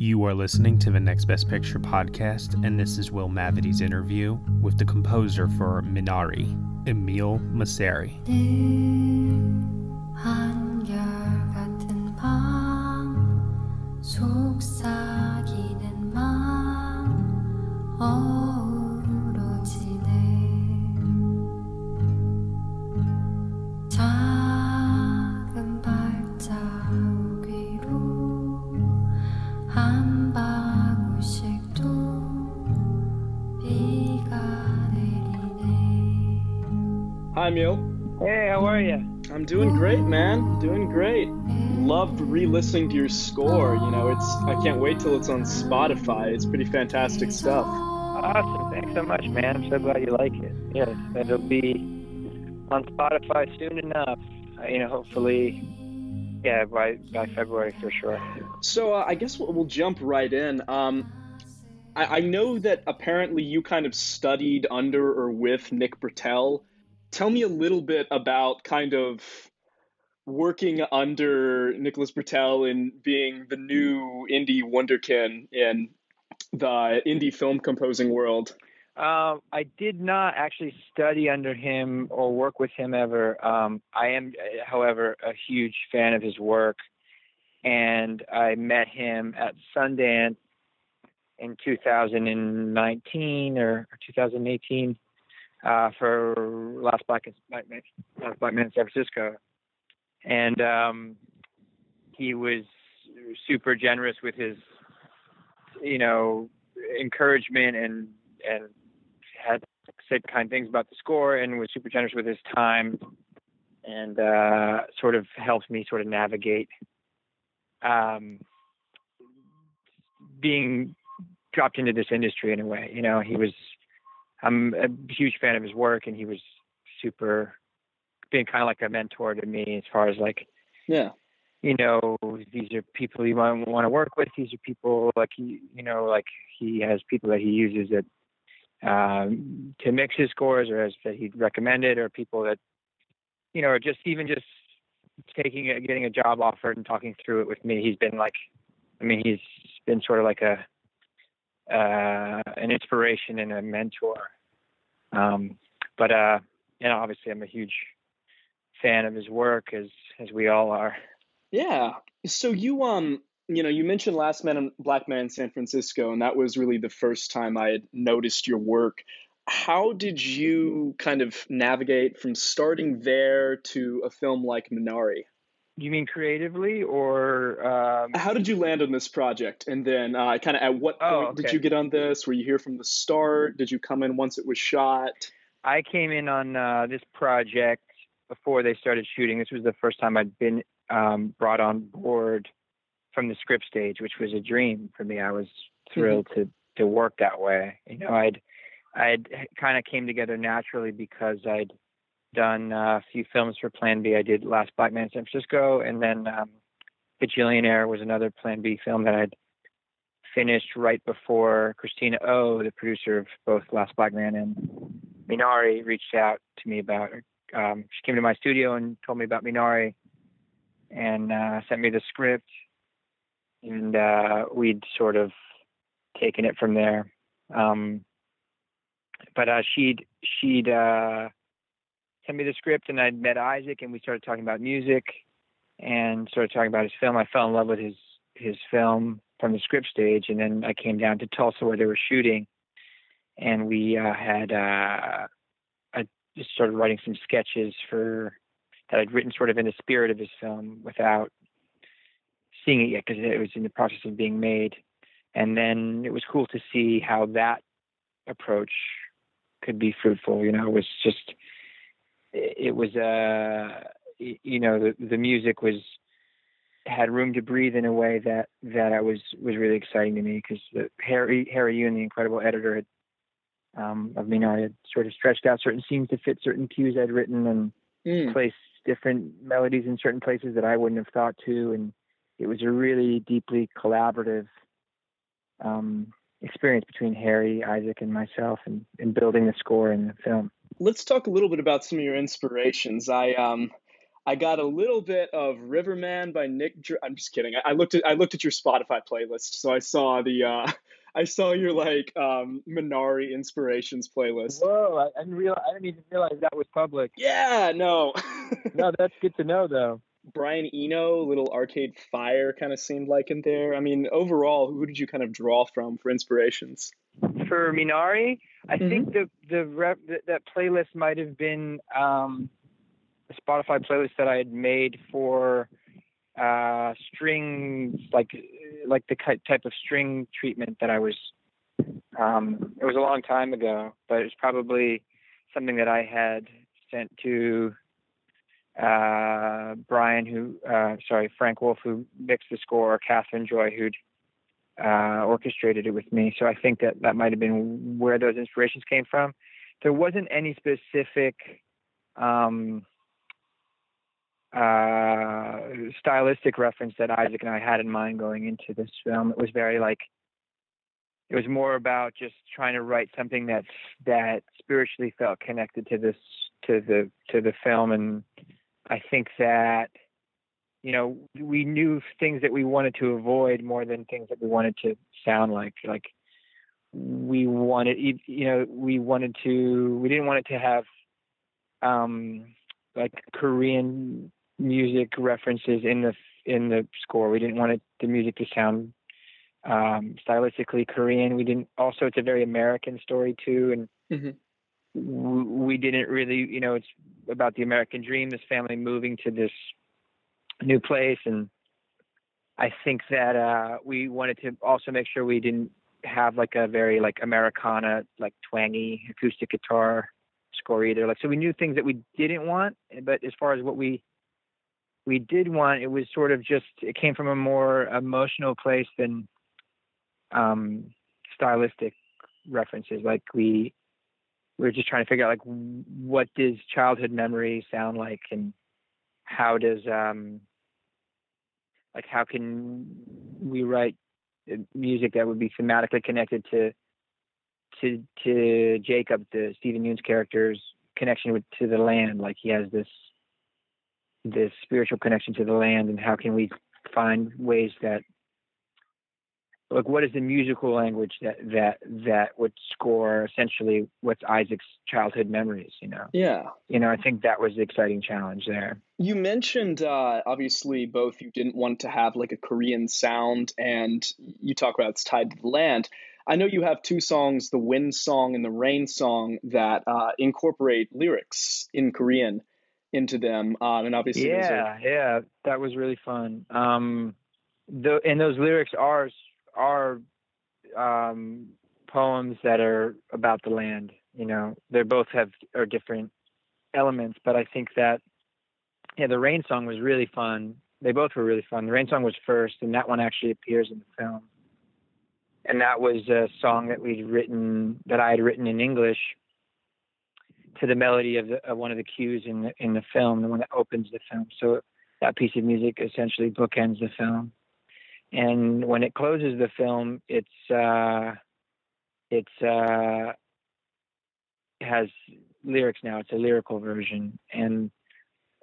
You are listening to the Next Best Picture podcast, and this is Will Mavity's interview with the composer for Minari, Emile Mosseri. 한 Emile. Hey, how are you? I'm doing great, man. Doing great. Loved re-listening to your score. You know, it's I can't wait till it's on Spotify. It's pretty fantastic stuff. Awesome. Thanks so much, man. I'm so glad you like it. Yes, it'll be on Spotify soon enough. Uh, you know, hopefully, yeah, by by February for sure. So uh, I guess we'll, we'll jump right in. Um, I, I know that apparently you kind of studied under or with Nick Britell. Tell me a little bit about kind of working under Nicholas Britell and being the new indie wonderkin in the indie film composing world. Um, I did not actually study under him or work with him ever. Um, I am, uh, however, a huge fan of his work, and I met him at Sundance in 2019 or, or 2018 uh, for Last Black, Man, Last Black Man in San Francisco, and um, he was super generous with his, you know, encouragement and and had said kind things about the score and was super generous with his time and uh, sort of helped me sort of navigate um, being dropped into this industry in a way. You know, he was I'm a huge fan of his work and he was super being kind of like a mentor to me as far as like Yeah. you know these are people you might want to work with these are people like he you know like he has people that he uses that um to mix his scores or as that he'd recommended or people that you know or just even just taking it getting a job offered and talking through it with me he's been like i mean he's been sort of like a uh an inspiration and a mentor um but uh you know obviously i'm a huge fan of his work as as we all are Yeah. So you um you know you mentioned Last Man in Black Man in San Francisco, and that was really the first time I had noticed your work. How did you kind of navigate from starting there to a film like Minari? You mean creatively or um, How did you land on this project? And then uh, kind of at what point Oh, did you get on this? Were you here from the start? Did you come in once it was shot? I came in on uh, this project before they started shooting. This was the first time I'd been um, brought on board from the script stage, which was a dream for me. I was thrilled to to work that way. You know, I'd I'd kind of came together naturally because I'd done uh, a few films for Plan B. I did Last Black Man in San Francisco, and then um, Kajillionaire was another Plan B film that I'd finished right before Christina O, the producer of both Last Black Man and Minari, reached out to me about. Um, she came to my studio and told me about Minari, and uh, sent me the script, and uh, we'd sort of taken it from there. Um, but uh, she'd she'd uh, sent me the script, and I'd met Isaac, and we started talking about music, and started talking about his film. I fell in love with his his film from the script stage, and then I came down to Tulsa where they were shooting, and we uh, had uh, I just started writing some sketches for that I'd written sort of in the spirit of his film without seeing it yet because it was in the process of being made, and then it was cool to see how that approach could be fruitful. You know, it was just it was uh you know the the music was had room to breathe in a way that that I was was really exciting to me because Harry Harry Yoon, the incredible editor, had um, of Minari had sort of stretched out certain scenes to fit certain cues I'd written and Mm. placed different melodies in certain places that I wouldn't have thought to, and it was a really deeply collaborative um, experience between Harry, Isaac, and myself, and in building the score and the film. Let's talk a little bit about some of your inspirations. I um I got a little bit of Riverman by Nick. Dr- I'm just kidding. I, I looked at I looked at your Spotify playlist, so I saw the uh, I saw your like um, Minari inspirations playlist. Whoa! I, didn't realize. I didn't even realize that was public. Yeah, no. No, that's good to know, though. Brian Eno, little Arcade Fire, kind of seemed like in there. I mean, overall, who did you kind of draw from for inspirations? For Minari, I Mhm. think the the rep, that, that playlist might have been um, a Spotify playlist that I had made for uh, strings, like like the type of string treatment that I was. Um, it was a long time ago, but it was probably something that I had sent to uh, Brian, who uh, sorry, Frank Wolf, who mixed the score, or Catherine Joy, who'd uh, orchestrated it with me. So I think that that might have been where those inspirations came from. There wasn't any specific um, uh, stylistic reference that Isaac and I had in mind going into this film. It was very like it was more about just trying to write something that that spiritually felt connected to this to the to the film and I think that you know we knew things that we wanted to avoid more than things that we wanted to sound like. Like we wanted you know we wanted to we didn't want it to have um like Korean music references in the in the score. We didn't want it the music to sound um stylistically Korean. We didn't also it's a very American story too and Mhm. w- we didn't really you know it's about the American dream this family moving to this new place. And I think that uh we wanted to also make sure we didn't have like a very like Americana like twangy acoustic guitar score either. Like so we knew things that we didn't want but as far as what we we did want it was sort of just it came from a more emotional place than um stylistic references. Like we we were just trying to figure out like what does childhood memory sound like and how does um like how can we write uh, music that would be thematically connected to to to Jacob the Steven Yeun's character's connection with to the land? Like he has this this spiritual connection to the land and how can we find ways that like what is the musical language that that that would score essentially what's Isaac's childhood memories you know Yeah. you know I think that was the exciting challenge there You mentioned uh, obviously both you didn't want to have like a Korean sound, and you talk about it's tied to the land. I know you have two songs, the Wind Song and the Rain Song, that uh, incorporate lyrics in Korean into them, um, and obviously those are- yeah yeah that was really fun um the and those lyrics are are um poems that are about the land you know they both have are different elements but i think that yeah the rain song was really fun they both were really fun the rain song was first and that one actually appears in the film and that was a song that we'd written that i had written in english to the melody of, the, of one of the cues in the, in the film, the one that opens the film. So that piece of music essentially bookends the film. And when it closes the film, it's uh, it's uh, has lyrics now. It's a lyrical version, and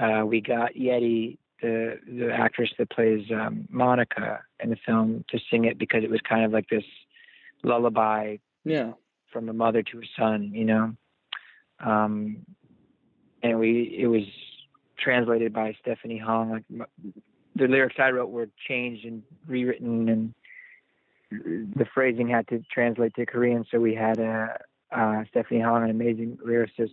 uh, we got Yeri, the the actress that plays um, Monica in the film, to sing it because it was kind of like this lullaby yeah, from a mother to a son, you know. Um, and we it was translated by Stephanie Hong. Like the lyrics I wrote were changed and rewritten, and the phrasing had to translate to Korean. So we had uh, uh, Stephanie Hong, an amazing lyricist,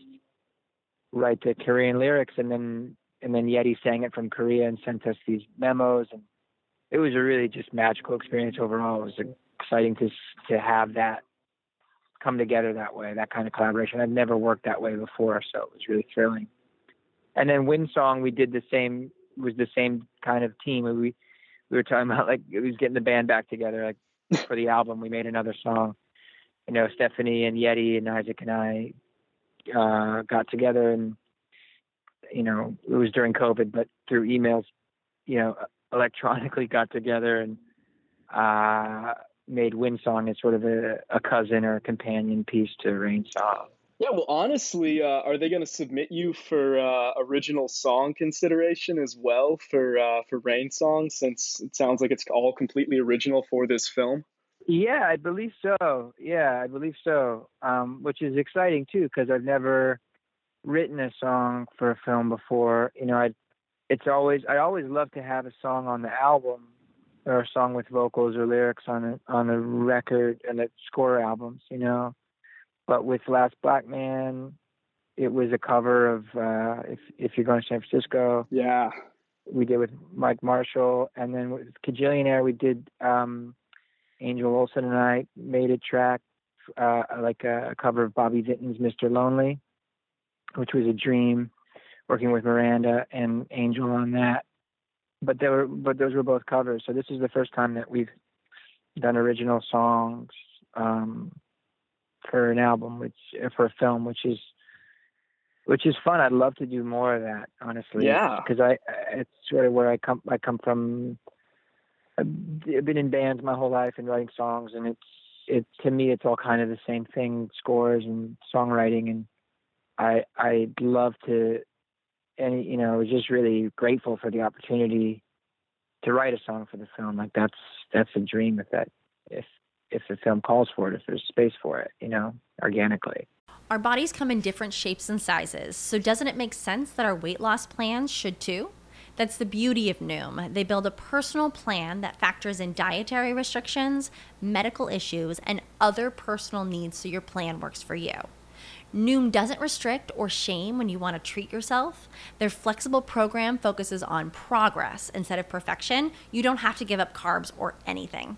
write the Korean lyrics, and then and then Yeri sang it from Korea and sent us these memos, and it was a really just magical experience overall. It was exciting to to have that come together that way, that kind of collaboration. I've never worked that way before, so it was really thrilling. And then Wind Song, we did the same was the same kind of team. We we were talking about like it was getting the band back together. Like for the album, we made another song. You know, Stephanie and Yeri and Isaac and I uh, got together, and you know, it was during COVID, but through emails, you know, electronically got together and uh, made Wind Song as sort of a, a cousin or a companion piece to Rain Song. Yeah, well, honestly, uh, are they going to submit you for uh, original song consideration as well for uh, for Rain Song? Since it sounds like it's all completely original for this film. Yeah, I believe so. Yeah, I believe so. Um, which is exciting too, because I've never written a song for a film before. You know, I it's always I always love to have a song on the album or a song with vocals or lyrics on a on a record and the score albums. You know, but with Last Black Man, it was a cover of uh, if if you're going to San Francisco. Yeah. We did with Mike Marshall, and then with Kajillionaire, we did um, Angel Olsen and I made a track uh, like a, a cover of Bobby Vinton's "Mr. Lonely," which was a dream. Working with Miranda and Angel on that, but they were but those were both covers. So this is the first time that we've done original songs. Um, for an album, which uh, for a film, which is which is fun. I'd love to do more of that, honestly. Yeah. Because I, it's sort of where I come. I come from. I've been in bands my whole life and writing songs, and it's it to me it's all kind of the same thing: scores and songwriting. And I i'd love to, and you know, I was just really grateful for the opportunity to write a song for the film. Like that's that's a dream if that if if the film calls for it, if there's space for it, you know, organically. Our bodies come in different shapes and sizes, so doesn't it make sense that our weight loss plans should too? That's the beauty of Noom. They build a personal plan that factors in dietary restrictions, medical issues, and other personal needs so your plan works for you. Noom doesn't restrict or shame when you want to treat yourself. Their flexible program focuses on progress instead of perfection. You don't have to give up carbs or anything.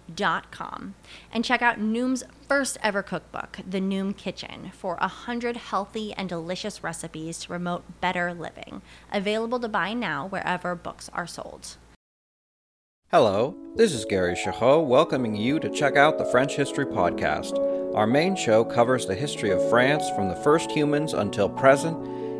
com and check out Noom's first ever cookbook, The Noom Kitchen, for 100 healthy and delicious recipes to promote better living. Available to buy now wherever books are sold. Hello, this is Gary Chahot welcoming you to check out the French History Podcast. Our main show covers the history of France from the first humans until present.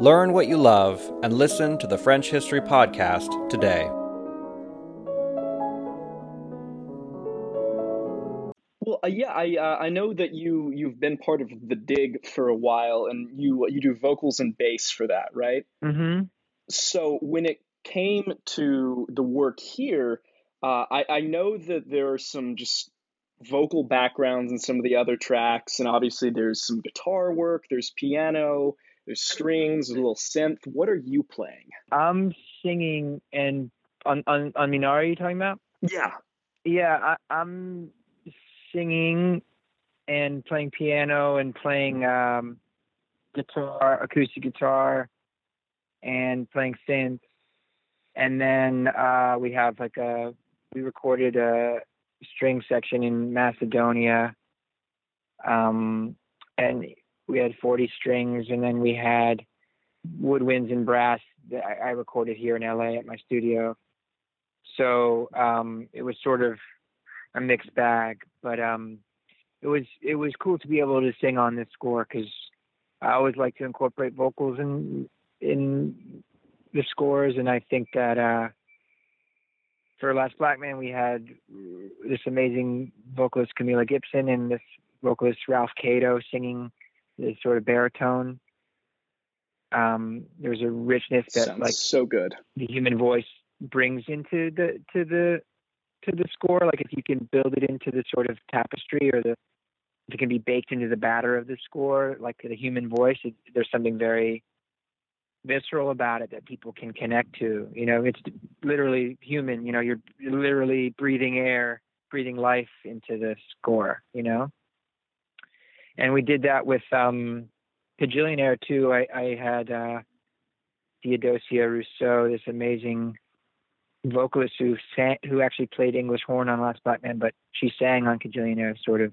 Learn what you love and listen to the French History Podcast today. Well, uh, yeah, I uh, I know that you you've been part of the Dig for a while, and you you do vocals and bass for that, right? Mm-hmm. So when it came to the work here, uh, I I know that there are some just vocal backgrounds in some of the other tracks, and obviously there's some guitar work, there's piano, there's strings, a little synth. What are you playing? I'm singing and on on on Minari. Are you talking about? Yeah. Yeah, I, I'm singing and playing piano and playing um, guitar, acoustic guitar, and playing synth. And then uh, we have like a we recorded a string section in Macedonia, um, and we had 40 strings, and then we had woodwinds and brass that I, recorded here in LA at my studio. So um, it was sort of a mixed bag, but um, it was it was cool to be able to sing on this score because I always like to incorporate vocals in in the scores, and I think that uh, for Last Black Man we had this amazing vocalist Camila Gibson and this vocalist Ralph Cato singing this sort of baritone. Um, there's a richness that Sounds like so good. the human voice brings into the to the to the score. Like if you can build it into the sort of tapestry or the if it can be baked into the batter of the score, like the human voice, it, there's something very visceral about it that people can connect to. You know, it's literally human. You know, you're literally breathing air breathing life into the score, you know. And we did that with um, Kajillionaire too. I, I had uh, Theodosia Roussos, this amazing vocalist who sang, who actually played English horn on Last Black Man, but she sang on Kajillionaire, sort of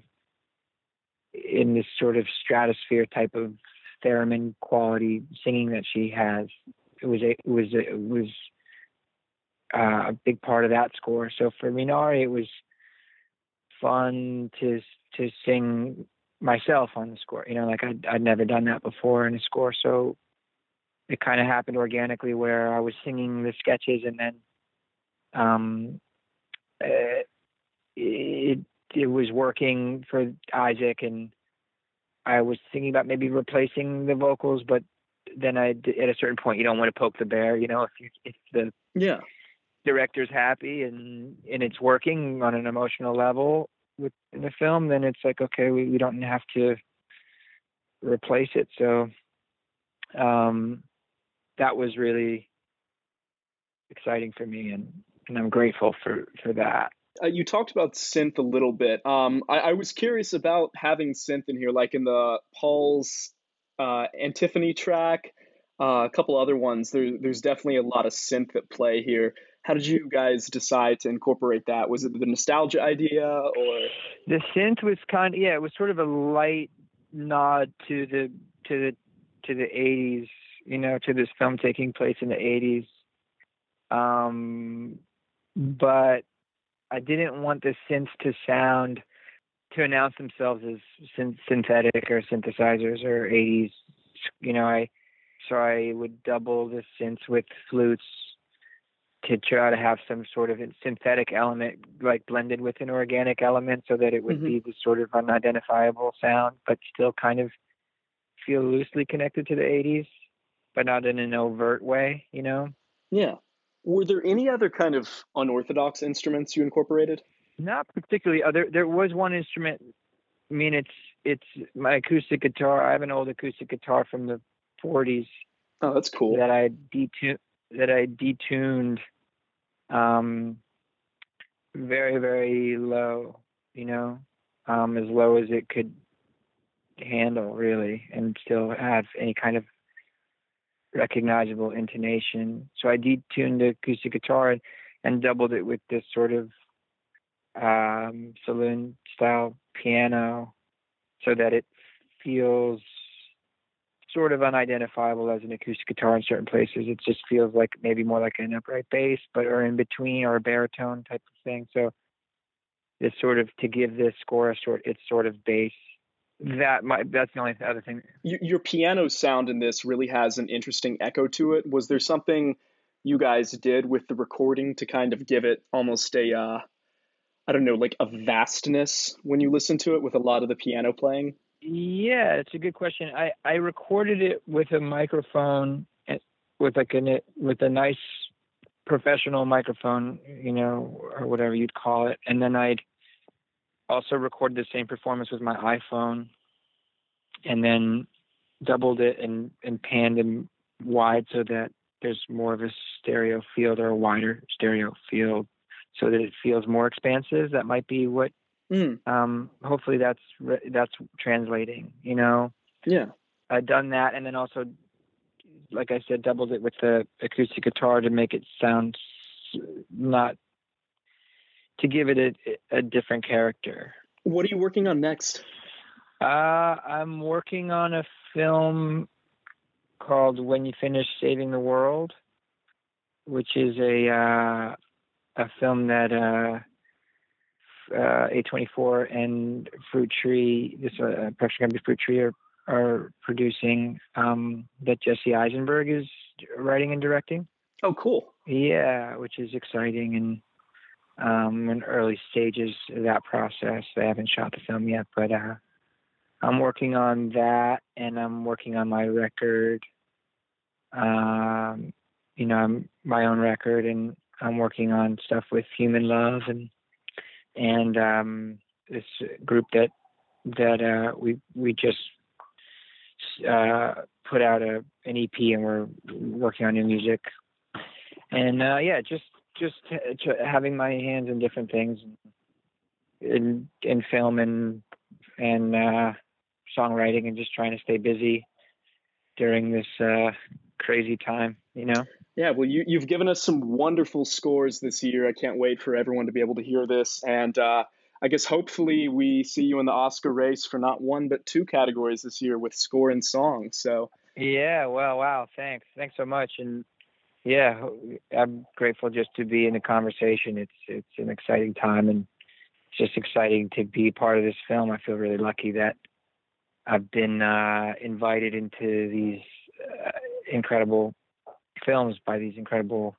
in this sort of stratosphere type of theremin quality singing that she has. It was a, it was a, it was uh, a big part of that score. So for Minari, it was fun to to sing myself on the score. You know, like I'd, I'd never done that before in a score, so it kind of happened organically where I was singing the sketches and then um, uh, it it was working for Isaac and I was thinking about maybe replacing the vocals, but then I at a certain point you don't want to poke the bear. You know, if you if the Yeah. director's happy and and it's working on an emotional level with the film, then it's like okay, we, we don't have to replace it. So um, that was really exciting for me, and and I'm grateful for for that. Uh, you talked about synth a little bit. Um, I, I was curious about having synth in here, like in the Paul's uh, Antiphony track, uh, a couple other ones. There, there's definitely a lot of synth at play here. How did you guys decide to incorporate that? Was it the nostalgia idea, or The synth was kind of yeah, it was sort of a light nod to the to the to the 80s, you know, to this film taking place in the 80s. Um, but I didn't want the synths to sound to announce themselves as syn- synthetic or synthesizers or 80s. You know, I so I would double the synths with flutes to try to have some sort of synthetic element like blended with an organic element so that it would Mhm. be the sort of unidentifiable sound but still kind of feel loosely connected to the 80s but not in an overt way you know yeah? Were there any other kind of unorthodox instruments you incorporated? not particularly other there was one instrument i mean it's it's my acoustic guitar i have an old acoustic guitar from the 40s Oh, that's cool. that I detuned that I detuned um very very low, you know, um as low as it could handle really and still have any kind of recognizable intonation. So I detuned the acoustic guitar and, and doubled it with this sort of um saloon style piano so that it feels sort of unidentifiable as an acoustic guitar in certain places. It just feels like maybe more like an upright bass, but or in between or a baritone type of thing. So this sort of to give this score a sort its sort of bass. That might that's the only other thing. Y- your piano sound in this really has an interesting echo to it. Was there something you guys did with the recording to kind of give it almost a, uh, I don't know, like a vastness when you listen to it with a lot of the piano playing? Yeah, it's a good question. I I recorded it with a microphone, with like a with a nice professional microphone, you know, or whatever you'd call it, and then I'd also recorded the same performance with my iPhone, and then doubled it and and panned them wide so that there's more of a stereo field or a wider stereo field, so that it feels more expansive. That might be what Mm, um hopefully that's re- that's translating you know yeah. i've done that and then also like i said doubled it with the acoustic guitar to make it sound not to give it a, a different character What are you working on next? uh i'm working on a film called when you finish saving the world which is a uh a film that uh uh, A24 and Fruit Tree, this uh, production company Fruit Tree are, are producing um, that Jesse Eisenberg is writing and directing. Oh, cool. Yeah, which is exciting and um, in early stages of that process. They haven't shot the film yet, but uh, I'm working on that and I'm working on my record. Um, you know, I'm my own record and I'm working on stuff with Human Love and and um, this group that that uh, we we just uh, put out a an EP and we're working on new music. And uh, yeah, just just having my hands in different things, in in film and and uh, songwriting and just trying to stay busy during this uh, crazy time. You know. Yeah, well, you, you've given us some wonderful scores this year. I can't wait for everyone to be able to hear this. And uh, I guess hopefully we see you in the Oscar race for not one, but two categories this year with score and song. So, Yeah, well, wow, thanks. Thanks so much. And yeah, I'm grateful just to be in the conversation. It's it's an exciting time and it's just exciting to be part of this film. I feel really lucky that I've been uh, invited into these uh, incredible films by these incredible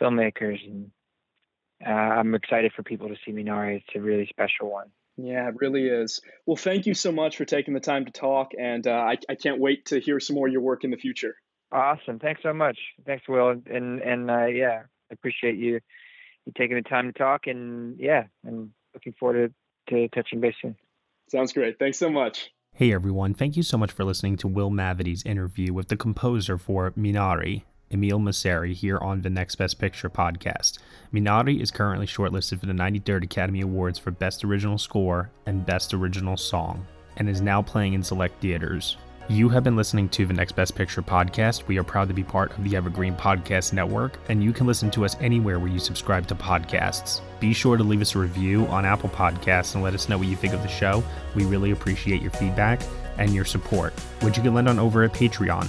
filmmakers and uh, I'm excited for people to see Minari. It's a really special one. yeah, it really is. Well, thank you so much for taking the time to talk. And uh, I, I can't wait to hear some more of your work in the future. Awesome. Thanks so much. Thanks, Will. And and uh, yeah, I appreciate you you taking the time to talk. And yeah, I'm looking forward to, to touching base soon. Sounds great. Thanks so much. Hey everyone, thank you so much for listening to Will Mavity's interview with the composer for Minari, Emile Mosseri, here on the Next Best Picture podcast. Minari is currently shortlisted for the 93rd Academy Awards for Best Original Score and Best Original Song, and is now playing in select theaters. You have been listening to the Next Best Picture podcast. We are proud to be part of the Evergreen Podcast Network, and you can listen to us anywhere where you subscribe to podcasts. Be sure to leave us a review on Apple Podcasts and let us know what you think of the show. We really appreciate your feedback and your support, which you can lend on over at Patreon.